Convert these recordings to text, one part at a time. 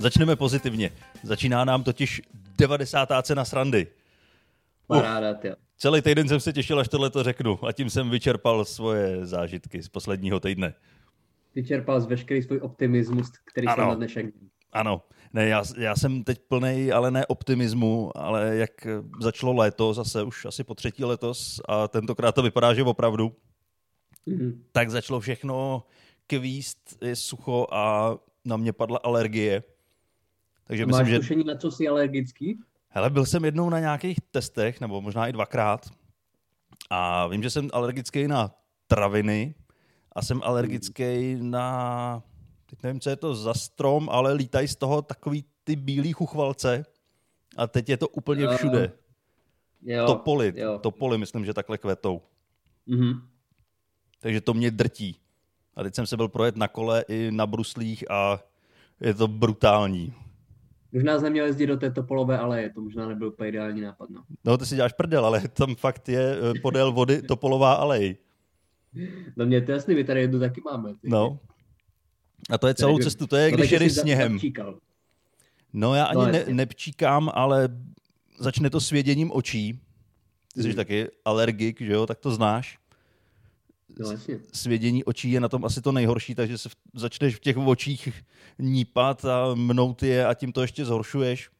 Začneme pozitivně. Začíná nám totiž 90. cena srandy. Paráda, uh, Celý týden jsem se těšil, až tohle to řeknu a tím jsem vyčerpal svoje zážitky z posledního týdne. Vyčerpal z veškerý svůj optimismus, který ano. jsem na dnešek Ano, ne, já, já jsem teď plný, ale ne optimismu, ale jak začalo léto, zase už asi po třetí letos a tentokrát to vypadá, že opravdu, mm-hmm. tak začalo všechno kvíst, je sucho a na mě padla alergie. Takže Máš myslím, tušení, že... na co jsi alergický? Hele, byl jsem jednou na nějakých testech, nebo možná i dvakrát. A vím, že jsem alergický na traviny a jsem alergický na, teď nevím, co je to za strom, ale lítají z toho takový ty bílý chuchvalce a teď je to úplně všude. Uh, jo, topoly, jo. topoly myslím, že takhle kvetou. Mm-hmm. Takže to mě drtí. A teď jsem se byl projet na kole i na bruslích a je to brutální. Možná jsem měl jezdit do této polové aleje, to možná nebyl úplně ideální nápad. No. no, ty si děláš prdel, ale tam fakt je eh, podél vody Topolová alej. No mě to jasný, my tady jednu taky máme. Ty. No. A to je celou tady, cestu, to je, no, když jedeš sněhem. No já ani no, ne, nepčíkám, ale začne to svěděním očí. Ty jsi mm. taky alergik, že jo, tak to znáš. No, Svědění očí je na tom asi to nejhorší, takže se v, začneš v těch očích nípat a mnout je a tím to ještě zhoršuješ.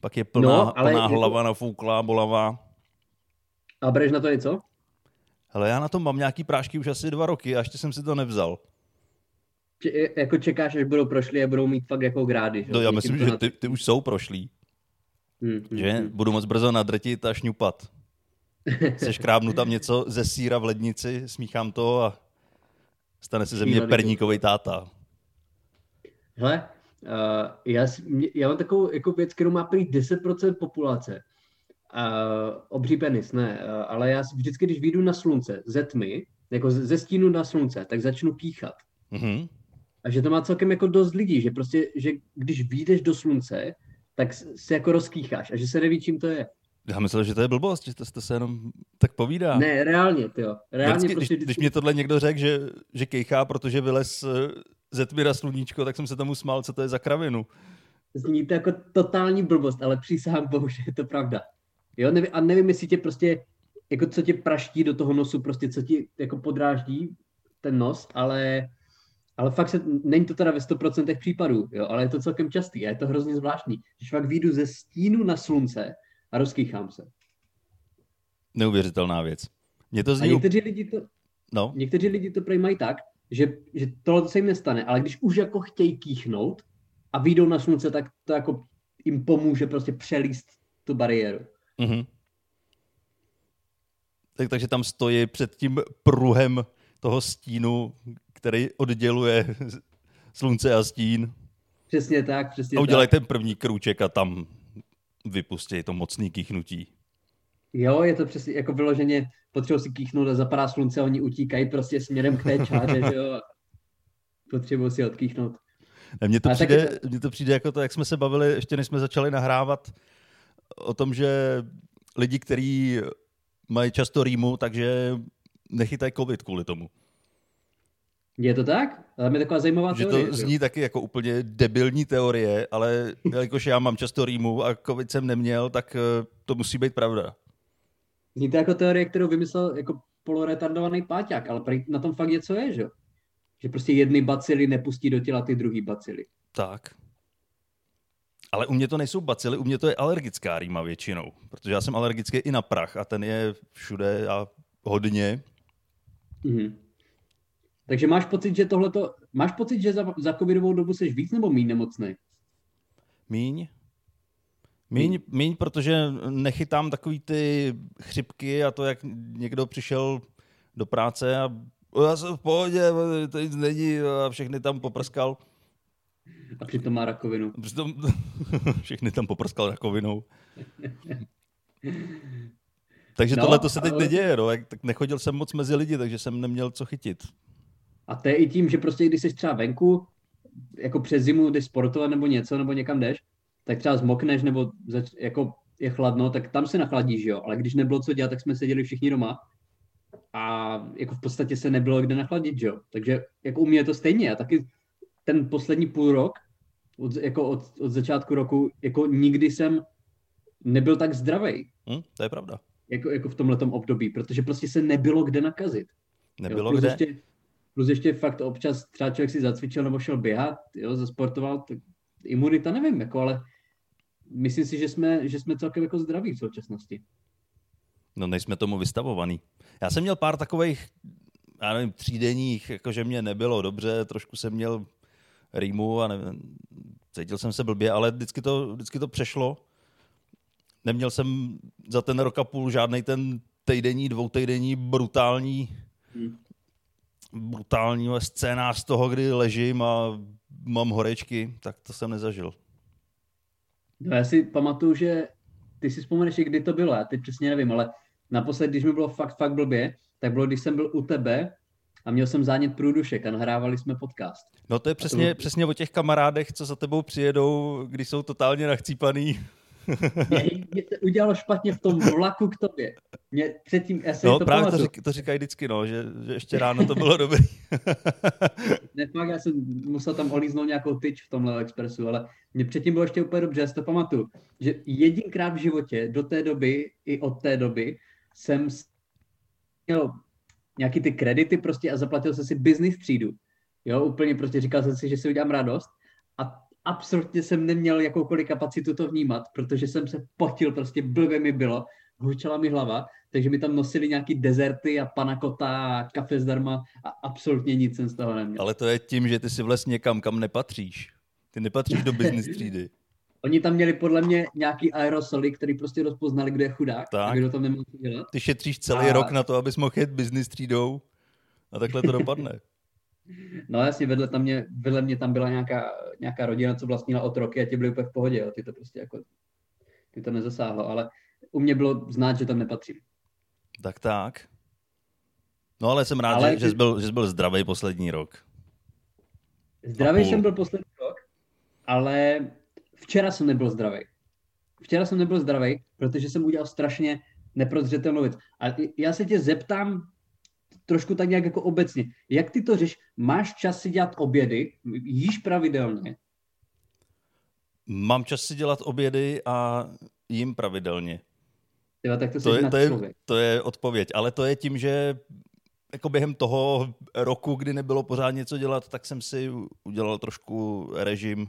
Pak je plná, no, ale plná hlava jako... nafouklá, bolavá. A bereš na to něco? Hele, já na tom mám nějaký prášky už asi dva roky a ještě jsem si to nevzal. Če, jako čekáš, až budou prošlí a budou mít fakt jako grády. Že? No, já myslím, že ty, ty už jsou prošlí. Hmm, hmm že hmm. budu moc brzo nadrtit a šňupat. Seškrábnu tam něco ze síra v lednici, smíchám to a stane se ze mě perníkový táta. Hele, uh, já, já mám takovou jako věc, kterou má prý 10% populace. Uh, obří penis, ne, uh, ale já vždycky, když vyjdu na slunce ze tmy, jako ze stínu na slunce, tak začnu píchat. Mm-hmm. A že to má celkem jako dost lidí, že prostě, že když vyjdeš do slunce, tak se jako rozkýcháš a že se neví, čím to je. Já myslel, že to je blbost, že to, to se jenom tak povídá. Ne, reálně, jo. Reálně vždycky, prostě když, když mě tohle někdo řekl, že, že kejchá, protože vylez eh, ze tmy na sluníčko, tak jsem se tomu smál, co to je za kravinu. Zní to jako totální blbost, ale přísahám bohu, že je to pravda. Jo, nevím, a nevím, jestli tě prostě, jako co tě praští do toho nosu, prostě co ti jako podráždí ten nos, ale, ale fakt se, není to teda ve 100% případů, jo, ale je to celkem častý a je to hrozně zvláštní. Když fakt vyjdu ze stínu na slunce, a rozkýchám se. Neuvěřitelná věc. Mě to zní... A někteří lidi to, no. někteří lidi to prý mají tak, že, že tohle se jim nestane, ale když už jako chtějí kýchnout a vyjdou na slunce, tak to jako jim pomůže prostě přelíst tu bariéru. Mm-hmm. Tak, takže tam stojí před tím pruhem toho stínu, který odděluje slunce a stín. Přesně tak, přesně A udělají ten první krůček a tam vypustí to mocný kýchnutí. Jo, je to přesně jako vyloženě, potřebuji si kýchnout a zapadá slunce, oni utíkají prostě směrem k té čáře, že jo. Potřebuji si odkýchnout. Mně to, přijde, tak... mně to přijde jako to, jak jsme se bavili, ještě než jsme začali nahrávat, o tom, že lidi, kteří mají často rýmu, takže nechytají covid kvůli tomu. Je to tak? Ale je taková zajímavá že teorie. to zní taky jako úplně debilní teorie, ale jelikož já mám často rýmu a covid jsem neměl, tak eh, to musí být pravda. Zní to jako teorie, kterou vymyslel jako poloretardovaný páťák, ale na tom fakt něco je, že? Že prostě jedny bacily nepustí do těla ty druhý bacily. Tak. Ale u mě to nejsou bacily, u mě to je alergická rýma většinou, protože já jsem alergický i na prach a ten je všude a hodně. Mm-hmm. Takže máš pocit, že tohleto, máš pocit, že za, za covidovou dobu jsi víc nebo méně nemocný? Míň. Míň, míň, protože nechytám takový ty chřipky a to, jak někdo přišel do práce a já jsem v pohodě, to nic není a všechny tam poprskal. A přitom má rakovinu. Přitom všechny tam poprskal rakovinou. takže no, tohle to se teď ale... neděje, no. tak nechodil jsem moc mezi lidi, takže jsem neměl co chytit. A to je i tím, že prostě když jsi třeba venku, jako přes zimu jdeš sportovat nebo něco, nebo někam jdeš, tak třeba zmokneš nebo zač, jako je chladno, tak tam se nachladíš, jo. Ale když nebylo co dělat, tak jsme seděli všichni doma a jako v podstatě se nebylo kde nachladit, jo. Takže jako u mě je to stejně. A taky ten poslední půl rok od, jako od, od začátku roku, jako nikdy jsem nebyl tak zdravý. Hm, to je pravda. Jako, jako v tomhle období, protože prostě se nebylo kde nakazit. Nebylo jo, kde? Ještě, plus ještě fakt občas třeba člověk si zacvičil nebo šel běhat, jo, zasportoval, tak imunita nevím, jako, ale myslím si, že jsme, že jsme celkem jako zdraví v současnosti. No nejsme tomu vystavovaný. Já jsem měl pár takových, já nevím, třídenních, jakože mě nebylo dobře, trošku jsem měl rýmu a nevím, cítil jsem se blbě, ale vždycky to, vždycky to přešlo. Neměl jsem za ten rok a půl žádný ten týdenní, dvoutýdenní brutální hmm. Brutální scénář toho, kdy ležím a mám horečky, tak to jsem nezažil. No, já si pamatuju, že ty si vzpomeneš, kdy to bylo, já teď přesně nevím, ale naposled, když mi bylo fakt, fakt blbě, tak bylo, když jsem byl u tebe a měl jsem zánět průdušek a nahrávali jsme podcast. No to je přesně, to... přesně o těch kamarádech, co za tebou přijedou, když jsou totálně nachcípaný. Mě, mě se udělalo špatně v tom vlaku k tobě. Mě předtím, já no, to právě to, řík, to, říkají vždycky, no, že, že ještě ráno to bylo dobrý. ne, fakt, já jsem musel tam olíznout nějakou tyč v tomhle Expressu, ale mě předtím bylo ještě úplně dobře, já si to pamatuju, že jedinkrát v životě do té doby i od té doby jsem měl nějaký ty kredity prostě a zaplatil jsem si business třídu. Jo, úplně prostě říkal jsem si, že si udělám radost a absolutně jsem neměl jakoukoliv kapacitu to vnímat, protože jsem se potil, prostě blbě mi bylo, hučela mi hlava, takže mi tam nosili nějaký dezerty a panakota a kafe zdarma a absolutně nic jsem z toho neměl. Ale to je tím, že ty si vlastně někam, kam nepatříš. Ty nepatříš do business třídy. Oni tam měli podle mě nějaký aerosoly, který prostě rozpoznali, kdo je chudák tak. a kdo to nemohl dělat. Ty šetříš celý a... rok na to, abys mohl jet business třídou a takhle to dopadne. No jasně, vedle, tam mě, vedle mě tam byla nějaká, nějaká rodina, co vlastnila otroky a ti byli úplně v pohodě, jo. ty to prostě jako, ty to nezasáhlo, ale u mě bylo znát, že tam nepatřím. Tak tak. No ale jsem rád, ale že, ty... že, jsi byl, že jsi byl zdravý poslední rok. Zdravý jsem byl poslední rok, ale včera jsem nebyl zdravý. Včera jsem nebyl zdravý, protože jsem udělal strašně neprozřetelnou věc. A já se tě zeptám trošku tak nějak jako obecně. Jak ty to řeš? Máš čas si dělat obědy? Jíš pravidelně? Mám čas si dělat obědy a jím pravidelně. Jo, tak to, to, je, to, je, to je odpověď, ale to je tím, že jako během toho roku, kdy nebylo pořád něco dělat, tak jsem si udělal trošku režim.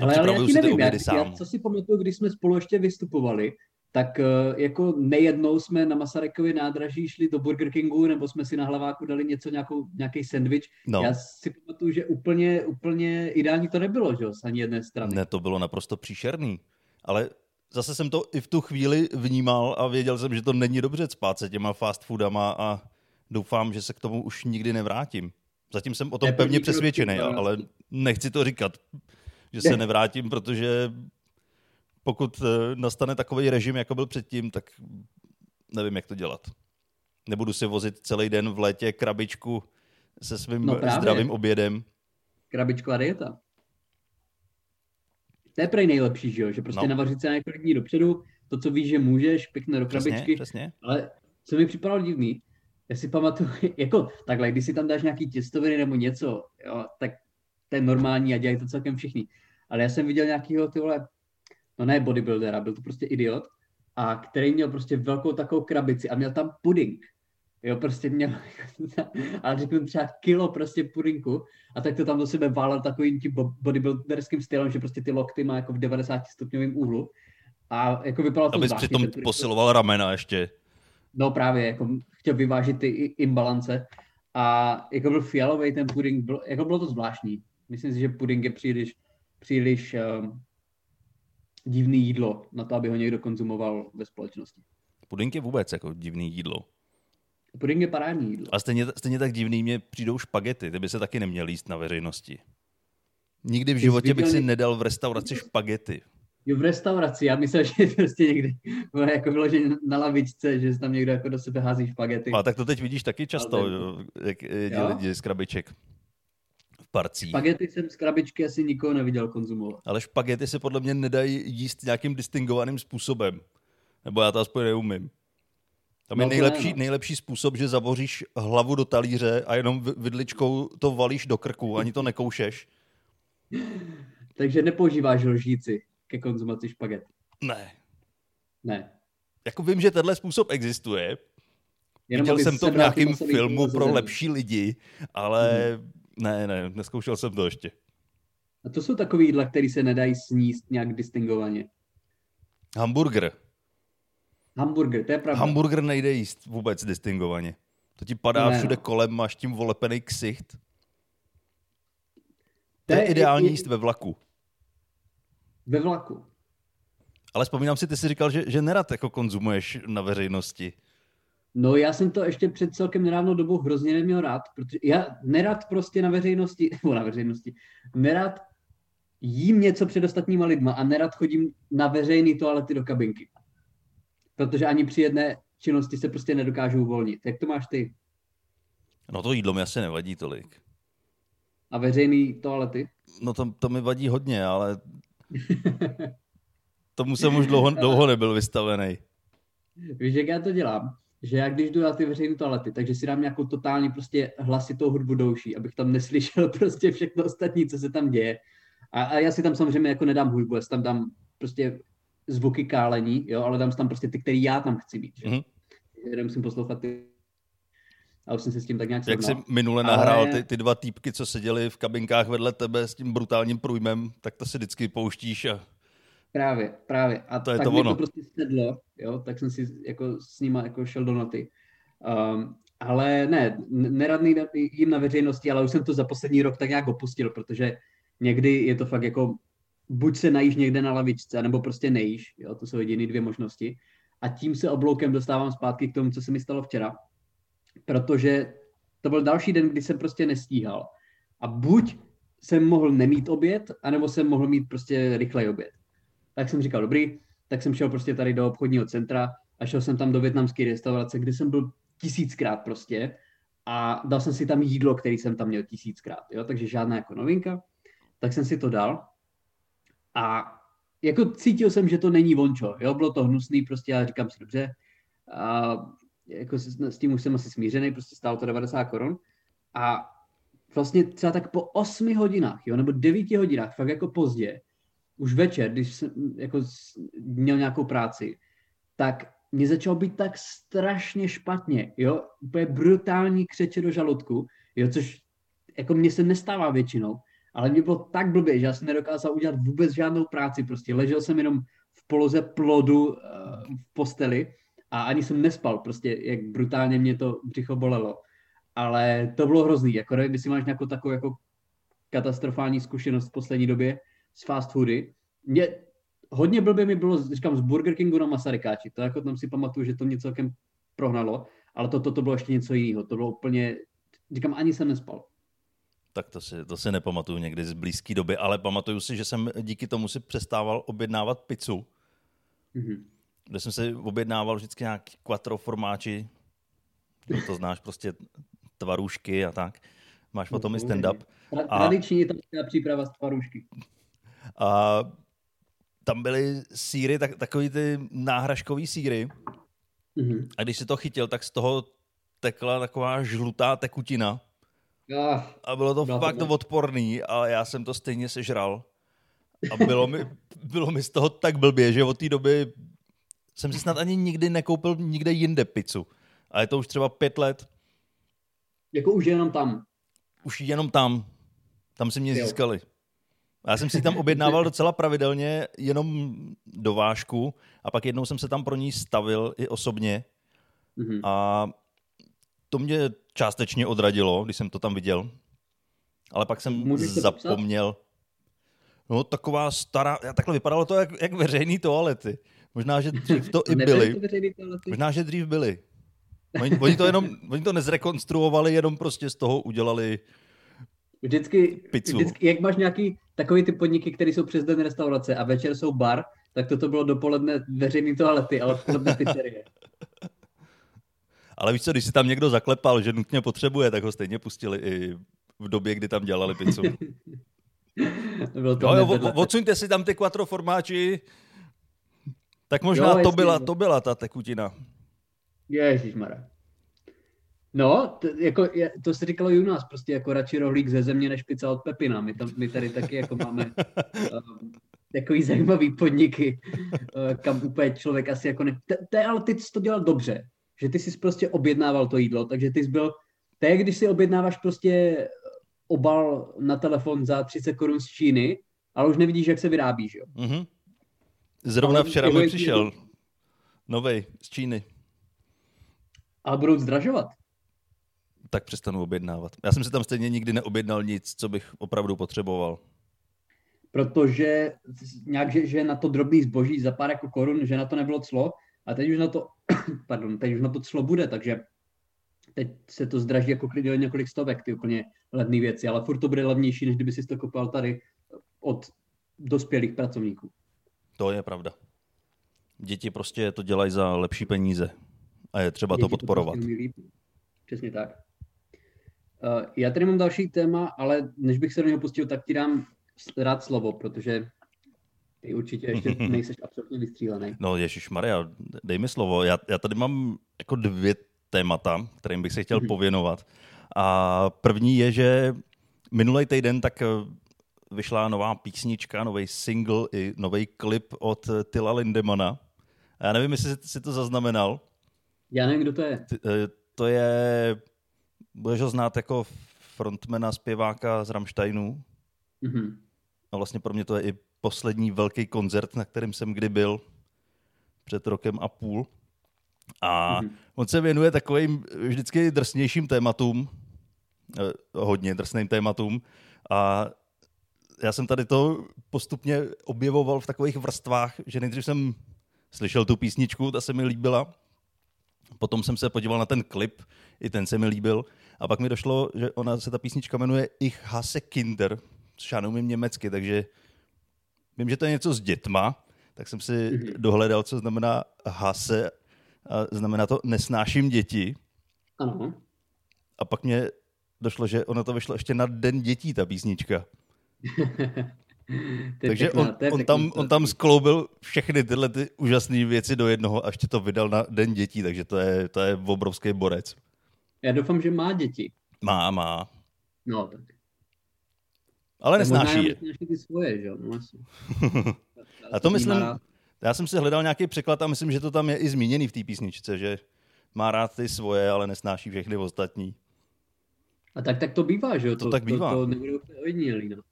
Ale, ale já ti nevím, já, já, co si pamatuju, když jsme spolu ještě vystupovali, tak eh, jako nejednou jsme na Masarykově nádraží šli do Burger Kingu, nebo jsme si na hlaváku dali něco, nějakou, nějaký sandwich. No. Já si pamatuju, že úplně, úplně ideální to nebylo, že z ani jedné strany. Ne, to bylo naprosto příšerný. Ale zase jsem to i v tu chvíli vnímal a věděl jsem, že to není dobře spát se těma fast foodama a doufám, že se k tomu už nikdy nevrátím. Zatím jsem o tom pevně přesvědčený, ale nechci to říkat, že se nevrátím, protože pokud eh, nastane takový režim, jako byl předtím, tak nevím, jak to dělat. Nebudu si vozit celý den v létě krabičku se svým no zdravým obědem. Krabičková dieta. To je prej nejlepší, že jo? Že prostě no. navařit se na několik dní dopředu, to, co víš, že můžeš, pěkně do krabičky. Přesně, přesně. Ale co mi připadalo divný, já si pamatuju, jako takhle, když si tam dáš nějaký těstoviny nebo něco, jo, tak to je normální a dělají to celkem všichni. Ale já jsem viděl nějakýho ty vole no ne bodybuildera, byl to prostě idiot, a který měl prostě velkou takovou krabici a měl tam puding. Jo, prostě měl, ale řeknu třeba kilo prostě pudinku a tak to tam do sebe válel takovým tím bodybuilderským stylem, že prostě ty lokty má jako v 90 stupňovém úhlu a jako vypadalo to Abys přitom posiloval ramena ještě. No právě, jako chtěl vyvážit ty imbalance a jako byl fialový ten puding, byl, jako bylo to zvláštní. Myslím si, že puding je příliš, příliš um, divný jídlo na to, aby ho někdo konzumoval ve společnosti. Puding je vůbec jako divný jídlo. Puding je parádní jídlo. A stejně, stejně tak divný mě přijdou špagety, ty by se taky neměl jíst na veřejnosti. Nikdy v životě bych si nedal v restauraci špagety. Jo, v restauraci, já myslel, že prostě někdy jako vyloženě na lavičce, že tam někdo jako do sebe hází špagety. A tak to teď vidíš taky často, Ale... jak jedí lidi z krabiček parcí. Špagety jsem z krabičky asi nikoho neviděl konzumovat. Ale špagety se podle mě nedají jíst nějakým distingovaným způsobem. Nebo já to aspoň neumím. Tam je no, nejlepší, no. nejlepší způsob, že zavoříš hlavu do talíře a jenom vidličkou to valíš do krku, ani to nekoušeš. Takže nepoužíváš lžíci ke konzumaci špaget? Ne. Ne. Jako vím, že tenhle způsob existuje. Jenom Viděl jsem to v nějakém filmu pro lepší lidi, ale ne, ne, neskoušel jsem to ještě. A to jsou takový jídla, které se nedají sníst nějak distingovaně. Hamburger. Hamburger, to je pravda. Hamburger nejde jíst vůbec distingovaně. To ti padá Ne, všude no. kolem, máš tím volepený ksicht. To To je je- ideální je- jíst ve vlaku. Ve vlaku. Ale vzpomínám si, ty jsi říkal, že, že nerad jako konzumuješ na veřejnosti. No já jsem to ještě před celkem nedávnou dobou hrozně neměl rád, protože já nerad prostě na veřejnosti, nebo na veřejnosti, nerad jím něco před ostatníma lidma a nerad chodím na veřejné toalety do kabinky. Protože ani při jedné činnosti se prostě nedokážu uvolnit. Jak to máš ty? No to jídlo mi asi nevadí tolik. A veřejné toalety? No to, to mi vadí hodně, ale tomu jsem už dlouho, dlouho nebyl vystavený. Víš, jak já to dělám? Že já když jdu na ty veřejné toalety, takže si dám nějakou totálně prostě hlasitou hudbu douší, abych tam neslyšel prostě všechno ostatní, co se tam děje. A, a já si tam samozřejmě jako nedám hudbu, já si tam dám prostě zvuky kálení, jo, ale dám si tam prostě ty, který já tam chci mít. Že? Mhm. Mm-hmm. Nemusím poslouchat ty. A už jsem se s tím tak nějak Jak jsi minule Ale- nahrál ty, ty dva týpky, co seděli v kabinkách vedle tebe s tím brutálním průjmem, tak to si vždycky pouštíš a Právě, právě. A To je tak to mi ono. to prostě sedlo, jo, tak jsem si jako s nima jako šel do noty. Um, ale ne, neradný na- jim na veřejnosti, ale už jsem to za poslední rok tak nějak opustil, protože někdy je to fakt jako buď se najíš někde na lavičce, nebo prostě nejíš, jo, to jsou jediné dvě možnosti. A tím se obloukem dostávám zpátky k tomu, co se mi stalo včera, protože to byl další den, kdy jsem prostě nestíhal. A buď jsem mohl nemít oběd, anebo jsem mohl mít prostě rychlej oběd. Tak jsem říkal, dobrý, tak jsem šel prostě tady do obchodního centra a šel jsem tam do větnamské restaurace, kde jsem byl tisíckrát prostě a dal jsem si tam jídlo, který jsem tam měl tisíckrát, jo, takže žádná jako novinka. Tak jsem si to dal a jako cítil jsem, že to není vončo, jo, bylo to hnusný prostě, ale říkám si, dobře, a jako s, s tím už jsem asi smířený, prostě stálo to 90 korun a vlastně třeba tak po 8 hodinách, jo, nebo 9 hodinách, fakt jako pozdě, už večer, když jsem jako s- měl nějakou práci, tak mě začalo být tak strašně špatně, jo, úplně brutální křeče do žaludku, jo, což jako mně se nestává většinou, ale mě bylo tak blbě, že já jsem nedokázal udělat vůbec žádnou práci, prostě ležel jsem jenom v poloze plodu uh, v posteli a ani jsem nespal, prostě jak brutálně mě to břicho bolelo. Ale to bylo hrozný, jako nevím, jestli máš nějakou takovou jako katastrofální zkušenost v poslední době s fast foody. Mě, hodně blbě mi bylo, říkám, z Burger Kingu na Masarykáči, to jako tam si pamatuju, že to mě celkem prohnalo, ale toto to, to bylo ještě něco jiného, to bylo úplně, říkám, ani jsem nespal. tak to si, to si nepamatuju někdy z blízké doby, ale pamatuju si, že jsem díky tomu si přestával objednávat pizzu, Mhm. kde jsem si objednával vždycky nějaký quattro formáči, no to znáš prostě tvarůžky a tak. Máš potom i stand-up. Tra- A- Tradiční italská příprava z tvarůžky. A tam byly síry, tak, takový ty náhražkový síry. Mhm. A když si to chytil, tak z toho tekla taková žlutá tekutina. Ah, A bylo to to fakt moc. odporný, ale já jsem to stejně sežral. A bylo mi, bylo mi z toho tak blbě, že od té doby jsem si snad ani nikdy nekoupil nikde jinde pizzu. A je to už třeba pět let, jako už jenom tam. už jenom tam. Tam si mě Jo. získali. Já jsem si tam objednával docela pravidelně jenom dovážku a pak jednou jsem se tam pro ní stavil i osobně Mhm. a to mě částečně odradilo, když jsem to tam viděl. Ale pak jsem Můžeš popsat? zapomněl. No taková stará, takhle vypadalo to jak, jak veřejný toalety. Možná, že dřív to i byly. Možná, že dřív byly. Oni, oni, to jenom, oni to nezrekonstruovali, jenom prostě z toho udělali Vždycky, Pizzu. vždycky, jak máš nějaký takový ty podniky, které jsou přes den restaurace a večer jsou bar, tak toto bylo dopoledne veřejný toalety, ale podobně pizzerie. Ale víš co, když si tam někdo zaklepal, že nutně potřebuje, tak ho stejně pustili i v době, kdy tam dělali pizzu. Bylo to Jo, jo, odsuňte si tam ty quattro formáči. Tak možná Jo, to, byla, to byla ta tekutina. Ježišmarja. No, to, jako, to se říkalo i u nás, prostě jako radši rohlík ze země než pizza od Pepina. My, tam, my tady taky jako máme um, takový zajímavý podniky, uh, kam úplně člověk asi jako ne... Te, ale ty jsi to dělal dobře, že ty jsi prostě objednával to jídlo, takže ty jsi byl... To je, když si objednáváš prostě obal na telefon za 30 korun z Číny, ale už nevidíš, jak se vyrábí, že jo? Mm-hmm. Zrovna včera mi přišel novej z Číny. Ale budou zdražovat. Tak přestanu objednávat. Já jsem si tam stejně nikdy neobjednal nic, co bych opravdu potřeboval. Protože nějak, že, že na to drobný zboží za pár jako korun, že na to nebylo clo, a teď už na to, pardon, teď už na to clo bude, takže teď se to zdraží jako klidně několik stovek, ty úplně levné věci, ale furt to bude levnější, než kdyby si to kopal tady od dospělých pracovníků. To je pravda. Děti prostě to dělají za lepší peníze a je třeba Děti to podporovat. To prostě Přesně tak. Uh, já tady mám další téma, ale než bych se do něho pustil, tak ti dám rád slovo, protože ty určitě ještě nejsi absolutně vystřílený. No Ježíš Maria, dej mi slovo. Já, já tady mám jako dvě témata, kterým bych se chtěl mm-hmm. pověnovat. A první je, že minulý týden tak eh, vyšla nová písnička, nový single i nový klip od Tila Lindemana. A já nevím, jestli jsi to zaznamenal. Já nevím, kdo to je. Eh, to je, budeš ho znát jako frontmana, zpěváka z Rammsteinu. Mm-hmm. A vlastně pro mě to je i poslední velký koncert, na kterém jsem kdy byl před rokem a půl. A mm-hmm. on se věnuje takovým vždycky drsnějším tématům, eh, hodně drsným tématům. A já jsem tady to postupně objevoval v takových vrstvách, že nejdřív jsem slyšel tu písničku, ta se mi líbila, potom jsem se podíval na ten klip, i ten se mi líbil, a pak mi došlo, že ona se ta písnička jmenuje Ich hasse Kinder, což já neumím německy, takže vím, že to je něco s dětma, tak jsem si mm-hmm. dohledal, co znamená hase, a znamená to nesnáším děti. Ano. A pak mě došlo, že ono to vyšlo ještě na Den dětí, ta písnička. Takže pěkná, on, on, tam, on tam skloubil všechny tyhle ty úžasné věci do jednoho a ještě to vydal na Den dětí, takže to je, to je obrovský borec. Já doufám, že má děti. Má, má. No, tak. Ale nesnáší je. ty svoje, že? No, a to myslím, já jsem si hledal nějaký překlad a myslím, že to tam je i zmíněný v té písničce, že má rád ty svoje, ale nesnáší všechny ostatní. A tak, tak to bývá, že jo? To, to tak bývá. To, to ojedinělý, no.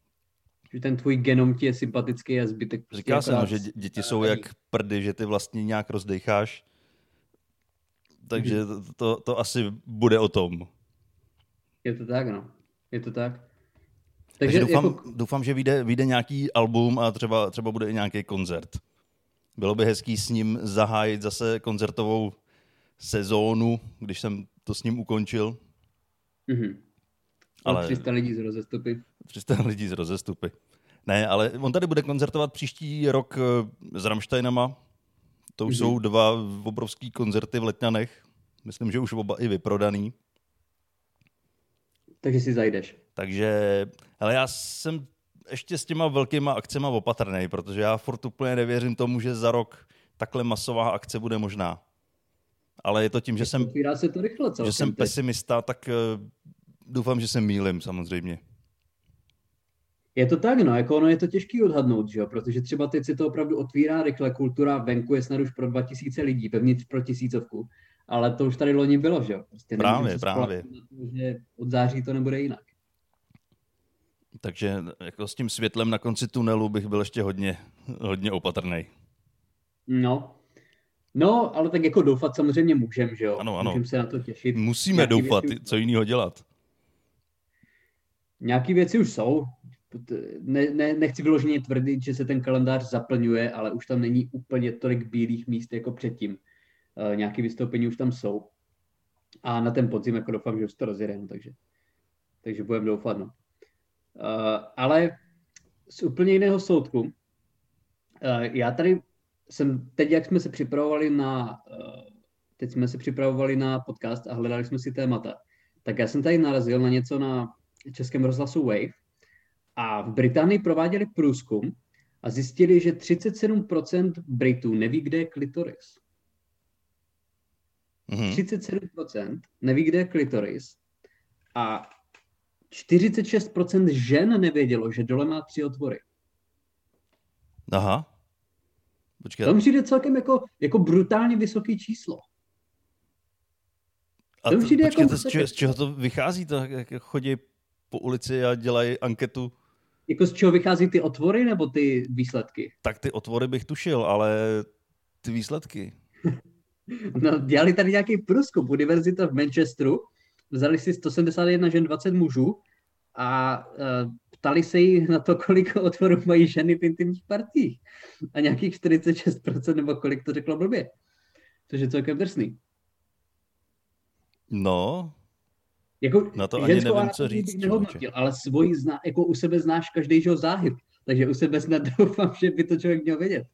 Že ten tvůj genom ti je sympatický a zbytek prostě Říká se, no, že děti jsou jak prdy, že ty vlastně nějak rozdecháš. Takže to, to, to asi bude o tom. Je to tak, no. Je to tak. Takže, Takže doufám, jako... doufám, že vyjde, vyjde nějaký album a třeba, třeba bude i nějaký koncert. Bylo by hezký s ním zahájit zase koncertovou sezónu, když jsem to s ním ukončil. Mm-hmm. Ale... 300 lidí z rozestupy. 300 lidí z rozestupy. Ne, ale on tady bude koncertovat příští rok eh, s Rammsteinama. To už mm-hmm. jsou dva obrovský koncerty v Letňanech. Myslím, že už oba i vyprodaný. Takže si zajdeš. Takže, ale já jsem ještě s těma velkýma akcemi opatrný, protože já furt úplně nevěřím tomu, že za rok takhle masová akce bude možná. Ale je to tím, že jsem, se to rychle že jsem pesimista, tak uh, doufám, že se mýlim samozřejmě. Je to tak, no, jako ono je to těžký odhadnout, že jo, protože třeba teď se to opravdu otvírá rychle, kultura venku je snad už pro 2000 lidí, pevnitř pro tisícovku, ale to už tady loni bylo, že jo. Prostě právě, právě. že od září to nebude jinak. Takže jako s tím světlem na konci tunelu bych byl ještě hodně, hodně opatrný. No, No, ale tak jako doufat samozřejmě můžem, že jo? Ano, ano. Můžeme se na to těšit. Musíme Nějaký doufat, věci... co jiného dělat. Nějaké věci už jsou. Ne, ne, nechci vyloženě tvrdit, že se ten kalendář zaplňuje, ale už tam není úplně tolik bílých míst jako předtím. Uh, nějaké vystoupení už tam jsou. A na ten podzim jako doufám, že už to rozjedeme, takže, takže budeme doufat. No. Uh, ale z úplně jiného soudku. Uh, já tady jsem, teď jak jsme se připravovali na, teď jsme se připravovali na podcast a hledali jsme si témata, tak já jsem tady narazil na něco na českém rozhlasu Wave a v Británii prováděli průzkum a zjistili, že 37% Britů neví, kde je klitoris. mm-hmm. 37% neví, kde je klitoris a 46% žen nevědělo, že dole má tři otvory. Aha. Počkej. To mi přijde celkem jako, jako brutálně vysoké číslo. A to, počkej, jako to z, čeho, z čeho to vychází? To, jak chodí po ulici a dělají anketu? Jako z čeho vychází ty otvory nebo ty výsledky? Tak ty otvory bych tušil, ale ty výsledky. no, dělali tady nějaký průzkum. Univerzita v Manchesteru vzali si 171 žen, 20 mužů a uh, ptali se jí na to, kolik otvorů mají ženy v intimních partích. A nějakých 46% nebo kolik to řeklo blbě. Což je celkem drsný. No, jako na to ani nevím, co říct. Nehodnotil, ale svoji zna, jako u sebe znáš každýho záhyb. Takže u sebe snad doufám, že by to člověk měl vědět.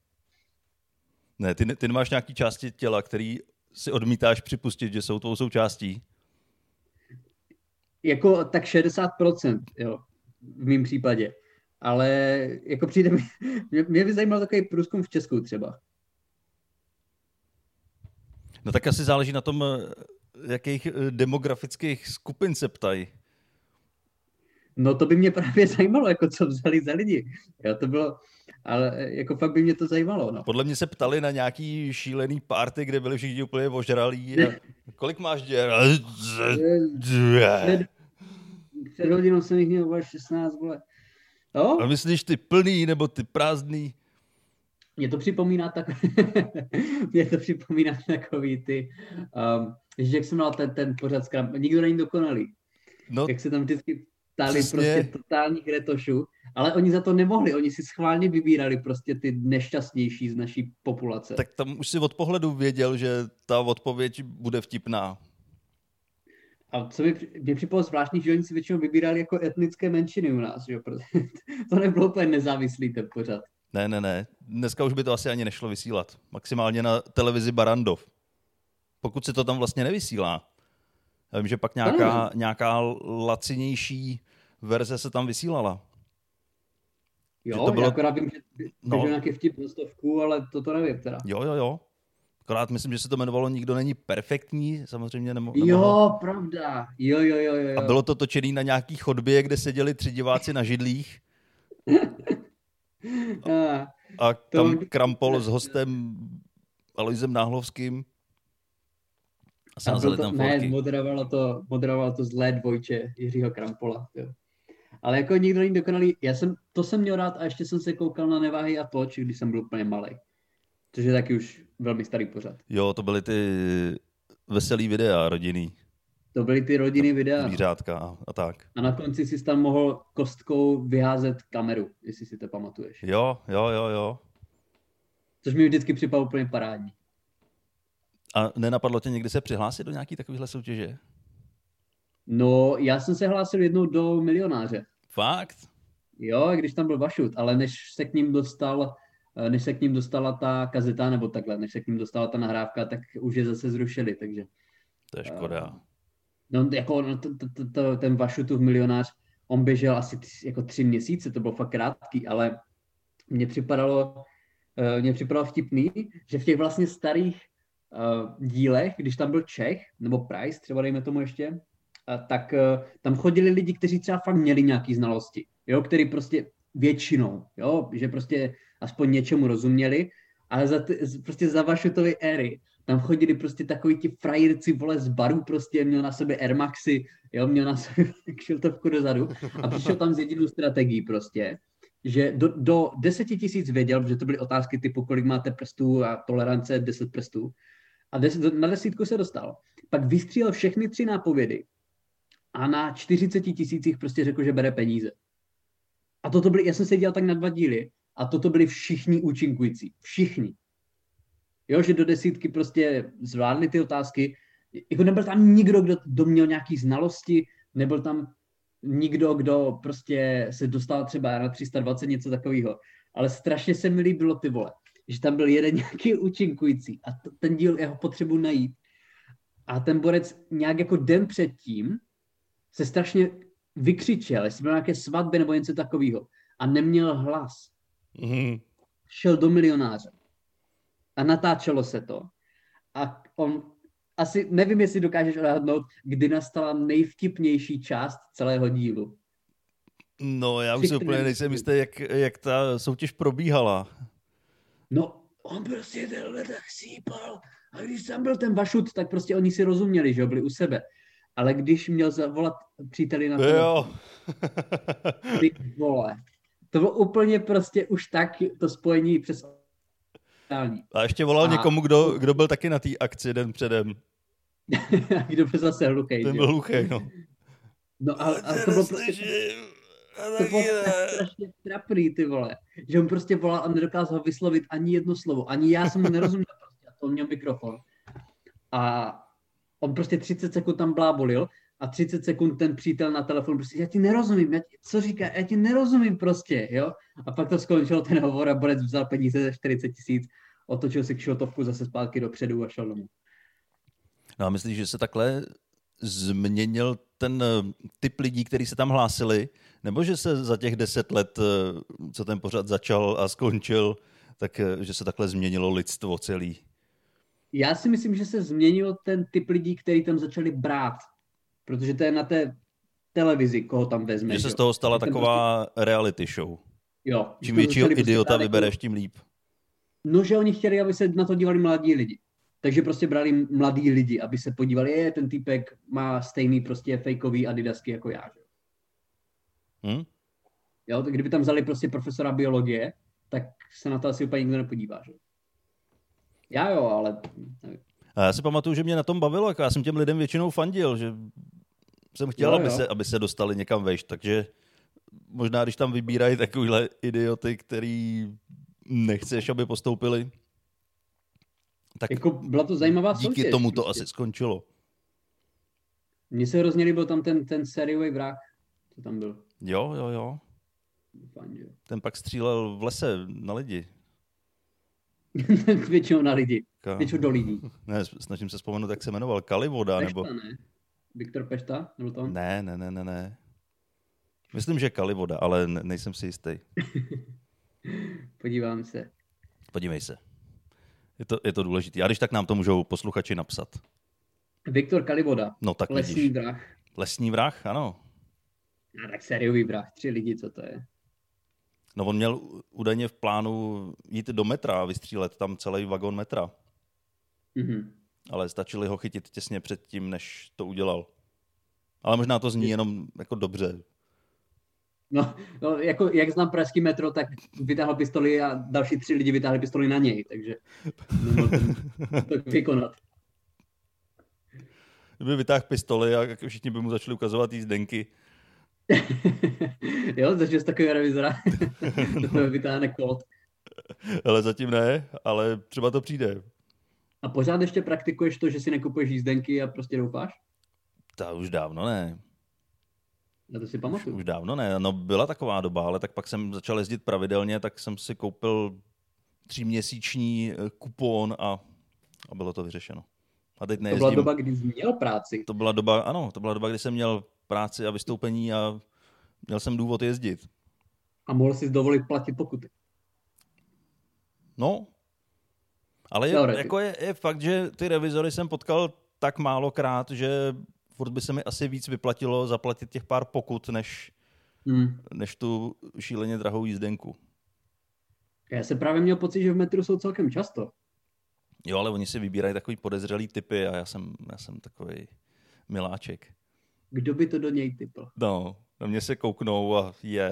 Ne, ty, ty nemáš nějaký části těla, který si odmítáš připustit, že jsou tvou součástí? Jako tak 60%, jo, v mém případě. Ale jako přijde mi, mě, mě by zajímal takový průzkum v Česku třeba. No tak asi záleží na tom, jakých eh, demografických skupin se ptají. No to by mě právě zajímalo, jako co vzali za lidi. Jo, to bylo, ale eh, jako fakt by mě to zajímalo. No. Podle mě se ptali na nějaký šílený party, kde byli všichni úplně ožralí. Kolik máš děr? Před, před hodinou jsem jich měl 16, vole. No? A myslíš ty plný nebo ty prázdný? Mě to připomíná tak, mě to připomíná takový ty, um, že jak jsem měl ten, ten pořad skram, nikdo není dokonalý. No, jak se tam vždycky ptali přesně. prostě totálních retošů, ale oni za to nemohli, oni si schválně vybírali prostě ty nešťastnější z naší populace. Tak tam už si od pohledu věděl, že ta odpověď bude vtipná. A co mi, mě připadalo zvláštní, že oni si většinou vybírali jako etnické menšiny u nás, že? to nebylo úplně nezávislý ten pořad. Ne, ne, ne. Dneska už by to asi ani nešlo vysílat. Maximálně na televizi Barandov. Pokud se to tam vlastně nevysílá. Já vím, že pak nějaká, hmm. nějaká lacinější verze se tam vysílala. Jo, že to bylo... akorát vím, že no. nějaký vtip na stovku, ale to to nevím teda. Jo, jo, jo. Akorát myslím, že se to jmenovalo Nikdo není perfektní, samozřejmě nemo, nemohlo. Jo, pravda. Jo, jo, jo, jo. A bylo to točený na nějaký chodbě, kde seděli tři diváci na židlích. A, a tam to... Krampol s hostem Aloisem Náhlovským. To, tam ne, moderovalo to, moderovalo to zlé dvojče Jiřího Krampola. Jo. Ale jako nikdo není dokonalý. Já jsem, to jsem měl rád a ještě jsem se koukal na Neváhy a toč, když jsem byl úplně malý. Což je taky už velmi starý pořad. Jo, to byly ty veselý videa rodinný. To byly ty rodiny videa. Zvířátka a, a tak. A na konci si tam mohl kostkou vyházet kameru, jestli si to pamatuješ. Jo, jo, jo, jo. Což mi vždycky připadalo úplně parádní. A nenapadlo tě někdy se přihlásit do nějaký takovéhle soutěže? No, já jsem se hlásil jednou do milionáře. Fakt? Jo, když tam byl Vašut, ale než se k ním dostal, než se k ním dostala ta kazeta, nebo takhle, než se k ním dostala ta nahrávka, tak už je zase zrušili, takže... To je škoda. Uh, No, jako no, to, to, to, to, ten Vašutův milionář, on běžel asi tři, jako tři měsíce, to bylo fakt krátký, ale mně připadalo, uh, mně připadalo vtipný, že v těch vlastně starých uh, dílech, když tam byl Čech, nebo Price, třeba dejme tomu ještě, uh, tak uh, tam chodili lidi, kteří třeba fakt měli nějaké znalosti, jo, který prostě většinou, jo, že prostě aspoň něčemu rozuměli, ale za ty, prostě za Vašutovy éry tam chodili prostě takový ti frajerci, vole, z baru prostě, měl na sebe Air Maxy, jo, měl na sebe kšiltovku dozadu a přišel tam s jedinou strategií prostě, že do, do deseti tisíc věděl, že to byly otázky typu, kolik máte prstů a tolerance 10 prstů. A des, na desítku se dostal. Pak vystřílel všechny tři nápovědy a na 40 tisících prostě řekl, že bere peníze. A toto byly, já jsem se dělal tak na dva díly, a toto byli všichni účinkující. Všichni jo, že do desítky prostě zvládli ty otázky. Jako nebyl tam nikdo, kdo, kdo měl nějaký znalosti, nebyl tam nikdo, kdo prostě se dostal třeba na 320, něco takového. Ale strašně se mi líbilo ty vole, že tam byl jeden nějaký účinkující a to, ten díl jeho potřebu najít. A ten borec nějak jako den předtím se strašně vykřičel, jestli byl nějaké svatby nebo něco takového a neměl hlas. Mm-hmm. Šel do milionáře a natáčelo se to. A on, asi nevím, jestli dokážeš odhadnout, kdy nastala nejvtipnější část celého dílu. No, já už si úplně nejsem jistý, jak, jak ta soutěž probíhala. No, on prostě tenhle tak sípal. A když tam byl ten Vašut, tak prostě oni si rozuměli, že byli u sebe. Ale když měl zavolat příteli na to, Jo. ty vole, to bylo úplně prostě už tak to spojení přes sociální. A ještě volal A- někomu, kdo, kdo byl taky na té akci den předem. Kdo byl zase hluchej, Ten byl hluchý, no. No a, a to bylo prostě to bylo strašně trapný, ty vole. Že on prostě volal a nedokázal vyslovit ani jedno slovo. Ani já jsem mu nerozuměl prostě. A to měl mikrofon. A on prostě 30 sekund tam blábolil a 30 sekund ten přítel na telefonu prostě, já ti nerozumím, já ti, co říká, já ti nerozumím prostě, jo. A pak to skončilo ten hovor a Borec vzal peníze za 40 tisíc, otočil si kšotovku zase zpátky dopředu a šel domů. No a myslíš, že se takhle změnil ten eh, typ lidí, kteří se tam hlásili, nebo že se za těch deset let, eh, co ten pořad začal a skončil, tak eh, že se takhle změnilo lidstvo celý? Já si myslím, že se změnil ten typ lidí, který tam začali brát. Protože to je na té televizi, koho tam vezme. Že se jo. z toho stala Ten taková reality show. Prostě, jo, Čím většího prostě idiota jako- vybereš, tím líp. No, že oni chtěli, aby se na to dívali mladí lidi. Takže prostě brali mladí lidi, aby se podívali, je, ten týpek má stejný prostě fejkový adidasky jako já. Že? Hm? Jo, tak kdyby tam vzali prostě profesora biologie, tak se na to asi úplně nikdo nepodívá. Že? Já jo, ale nevím. A já si pamatuju, že mě na tom bavilo, jako já jsem těm lidem většinou fandil, že jsem chtěl, Jo, aby, jo. se, aby se dostali někam vejš, takže možná, když tam vybírají takovýhle idioty, který nechceš, aby postoupili, tak jako byla to zajímavá díky soutěž. tomu to prostě. asi skončilo. Mně se hrozně líbil tam ten, ten sériový vrah, co tam byl. Jo, jo, jo. Fajn, že jo. Ten pak střílel v lese na lidi. Většinou na lidi, Ka... většinou do lidí. Ne, snažím se vzpomenout, jak se jmenoval. Kalivoda, Pešta, nebo... ne? Viktor Pešta? Nebo to on? Ne, ne, ne, ne, ne. Myslím, že Kalivoda, ale ne, nejsem si jistý. Podívám se. Podívej se. Je to, je to důležité. A když tak nám to můžou posluchači napsat. Viktor Kalivoda, No tak lesní vidíš. vrah. Lesní vrah, ano. A tak sériový vrah, tři lidi, co to je? No on měl údajně v plánu jít do metra a vystřílet tam celý vagon metra. Mhm. Ale stačili ho chytit těsně před tím, než to udělal. Ale možná to zní jenom jako dobře. No, no, jako jak znám pražský metro, tak vytáhl pistoli a další tři lidi vytáhli pistoli na něj, takže to vykonat. Kdyby vytáhl pistoli a všichni by mu začali ukazovat jízdenky. jo, takže z takového revizora do toho vytáhne kód. Ale zatím ne, ale třeba to přijde. A pořád ještě praktikuješ to, že si nekupuješ jízdenky a prostě doufáš? Ta už dávno ne. Na to si Už, pamatuju. už dávno ne. No byla taková doba, ale tak pak jsem začal jezdit pravidelně, tak jsem si koupil tříměsíční eh, kupon a, a bylo to vyřešeno. A teď To byla nejezdím. doba, kdy jsi měl práci. to byla doba, ano, to byla doba, kdy jsem měl práci a vystoupení a měl jsem důvod jezdit. A mohl si dovolit platit pokuty. No, ale je, jako je, je fakt, že ty revizory jsem potkal tak málokrát, že furt by se mi asi víc vyplatilo zaplatit těch pár pokut, než, Hmm. než tu šíleně drahou jízdenku. Já jsem právě měl pocit, že v metru jsou celkem často. Jo, ale oni si vybírají takový podezřelý typy a já jsem, já jsem takový miláček. Kdo by to do něj typl? No, na mě se kouknou a je,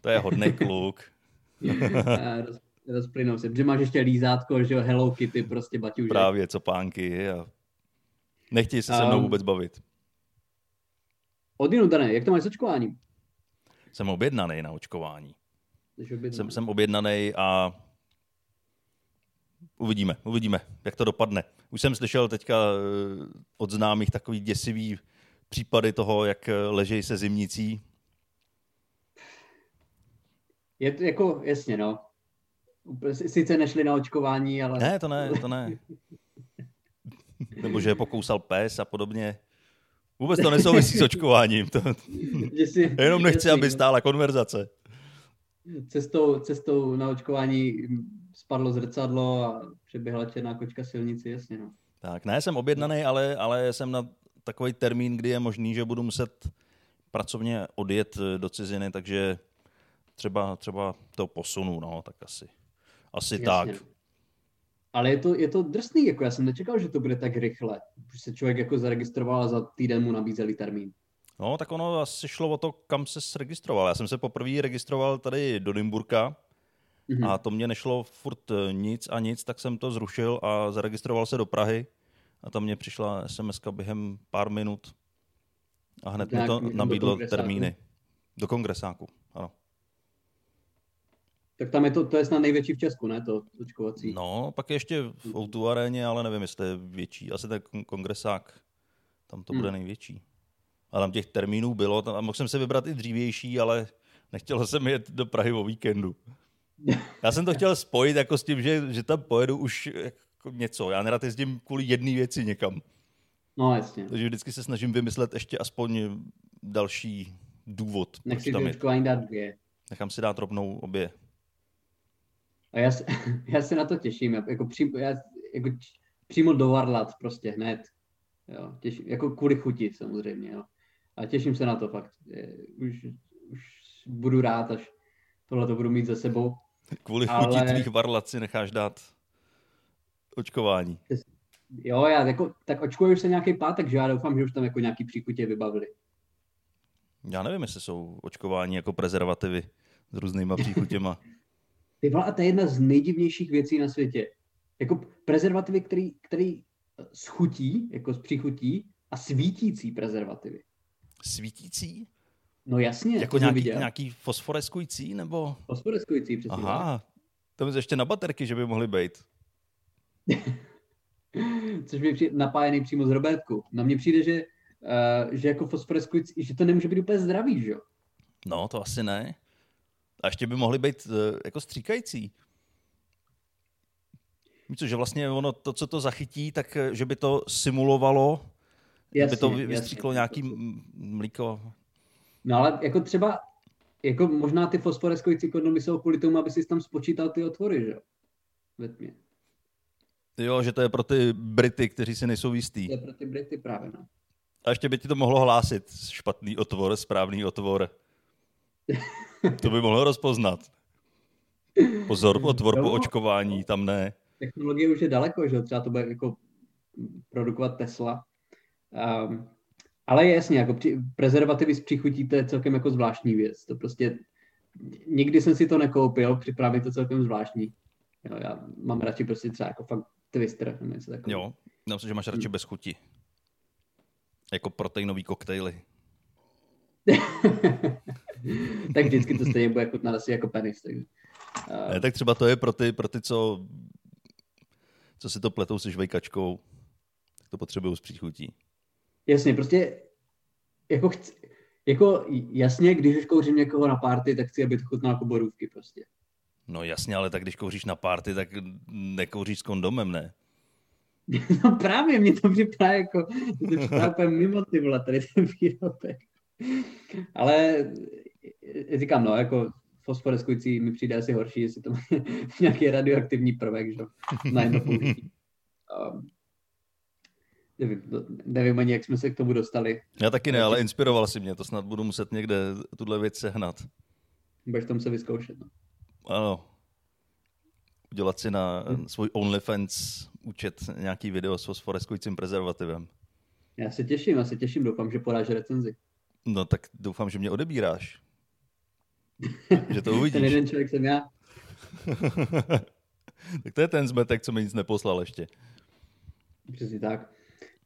to je hodný kluk. Roz, rozplynou se, protože máš ještě lízátko, že jo, Hello Kitty, prostě baťužek. Právě copánky a nechtějí se se Um, mnou vůbec bavit. Odinu, Dané, jak to máš s očkováním? Jsem objednaný na očkování. Objednaný. Jsem, jsem objednaný a uvidíme, uvidíme, jak to dopadne. Už jsem slyšel teďka eh, od známých takový děsivý případy toho, jak eh, ležejí se zimnicí. Je to jako, jasně, no. Sice nešli na očkování, ale... Ne, to ne, to ne. Nebo že je pokousal pes a podobně. Vůbec to nesouvisí s očkováním. To, že si, jenom nechci, aby stála konverzace. Cestou, cestou na očkování spadlo zrcadlo a přeběhla černá kočka silnici, jasně, no. Tak, ne, jsem objednaný, ale, ale jsem na takový termín, kdy je možný, že budu muset pracovně odjet do ciziny, takže třeba, třeba to posunu, no, tak asi. Asi Jasně. tak. Ale je to, je to drsný, jako já jsem nečekal, že to bude tak rychle. Už se člověk jako zaregistroval a za týden mu nabízeli termín. No, tak ono asi šlo o to, kam se registroval. Já jsem se poprvé registroval tady do Nymburka mm-hmm. a to mě nešlo furt eh, nic a nic, tak jsem to zrušil a zaregistroval se do Prahy a tam mě přišla SMS během pár minut a hned mi to nabídlo do termíny. Do kongresáku, ano. Tak tam je to, to je snad největší v Česku, ne, to očkovací? No, pak je ještě v Outu aréně, ale nevím, jestli je větší. Asi ten kongresák, tam to hmm. bude největší. A tam těch termínů bylo, tam, mohl jsem se vybrat i dřívější, ale nechtěl jsem jet do Prahy o víkendu. Já jsem to chtěl spojit jako s tím, že, že tam pojedu už jako něco. Já nerad jezdím kvůli jedné věci někam. No jasně. Takže vždycky se snažím vymyslet ještě aspoň další důvod. Nechci tam dát dvě. Nechám si dát rovnou obě. A já, se, já se na to těším. Jako, přímo, já, jako přímo do Varlat prostě hned. Jo, těším, jako kvůli chuti samozřejmě. Jo. A těším se na to fakt. Už, už budu rád, až tohle to budu mít za sebou. Kvůli ale... chuti tvých varlat si necháš dát očkování. Jo, já jako, tak očkuju už se nějaký pátek, že já doufám, že už tam jako nějaký příchutě vybavili. Já nevím, jestli jsou očkování jako prezervativy s různýma příchutěma. Ty vole, a to je jedna z nejdivnějších věcí na světě. Jako prezervativy, který, který schutí, jako z příchutí, a svítící prezervativy. Svítící? No jasně. Jako nějaký, nějaký fosforeskující, nebo? Fosforeskující, přesně. Aha, to je ještě na baterky, že by mohly být. Což mi přijde napájený přímo z Robertku. Na mně přijde, že, uh, že jako fosforeskující, že to nemůže být úplně zdravý, že jo? No, to asi ne. A ještě by mohly být uh, jako stříkající. Víš že vlastně ono, to, co to zachytí, tak eh, že by to simulovalo, jasně, by to vystříklo nějaký mlíko. No ale jako třeba, jako možná ty fosforeskující kondomy jsou kvůli tomu, aby si tam spočítal ty otvory, že jo? Ve tmě. Jo, že to je pro ty Brity, kteří si nejsou jistý. To je pro ty Brity právě, no. A ještě by ti to mohlo hlásit, špatný otvor, správný otvor. to by mohlo rozpoznat. Pozor, otvor po očkování, tam ne. Technologie už je daleko, že třeba to bude jako produkovat Tesla. Um, ale jasně, jako při, prezervativy z příchutí, to je celkem jako zvláštní věc. To prostě, nikdy jsem si to nekoupil, připravit to celkem zvláštní. Jo, já mám radši prostě třeba jako fakt twister nebo něco takového. Jo, myslím, že máš radši hmm. bez chuti. Jako proteinový koktejly. tak vždycky to stejně bude chutnat asi jako penis. Tak, uh... ne, tak třeba to je pro ty, pro ty co, co si to pletou se žvejkačkou, tak to potřebují s příchutí. Jasně, prostě jako, chci, jako jasně, když už kouřím někoho na party, tak chci, aby to chutnalo jako borůvky prostě. No jasně, ale tak když kouříš na party, tak nekouříš s kondomem, ne? No právě, mě to připadá jako, to připadá mimo ty vole, tady ten výrobek. Ale říkám, no, jako fosforeskující mi přijde asi horší, jestli to má nějaký radioaktivní prvek, že na jedno použití. Um, nevím, nevím ani, jak jsme se k tomu dostali. Já taky ne, ale inspiroval si mě, to snad budu muset někde tuhle věc sehnat. Budeš tam se vyzkoušet, no. Ano. Udělat si na hmm. svůj OnlyFans účet nějaký video s fosforeskujícím prezervativem. Já se těším, já se těším, doufám, že podáš recenzi. No tak doufám, že mě odebíráš. že to uvidíš. ten jeden člověk jsem já. tak to je ten zmetek, co mi nic neposlal ještě. Přesně tak.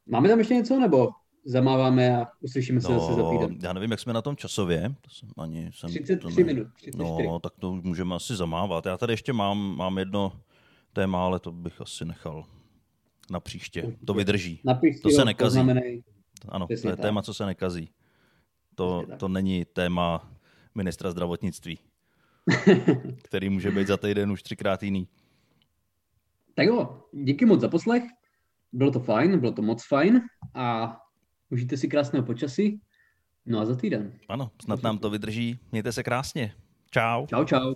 Máme tam ještě něco, nebo zamáváme a uslyšíme se no, zase za týden? Já nevím, jak jsme na tom časově. To jsem ani, jsem, 33 to ne... minut. 34. No, tak to můžeme asi zamávat. Já tady ještě mám, mám jedno téma, ale to bych asi nechal na příště. To vydrží. Napiš to se nekazí. Ano, to je tak. téma, co se nekazí. To, to není téma ministra zdravotnictví, který může být za týden už třikrát jiný. Tak jo, díky moc za poslech. Bylo to fajn, bylo to moc fajn a užijte si krásného počasí. No a za týden. Ano, snad nám to vydrží. Mějte se krásně. Čau. Čau, čau.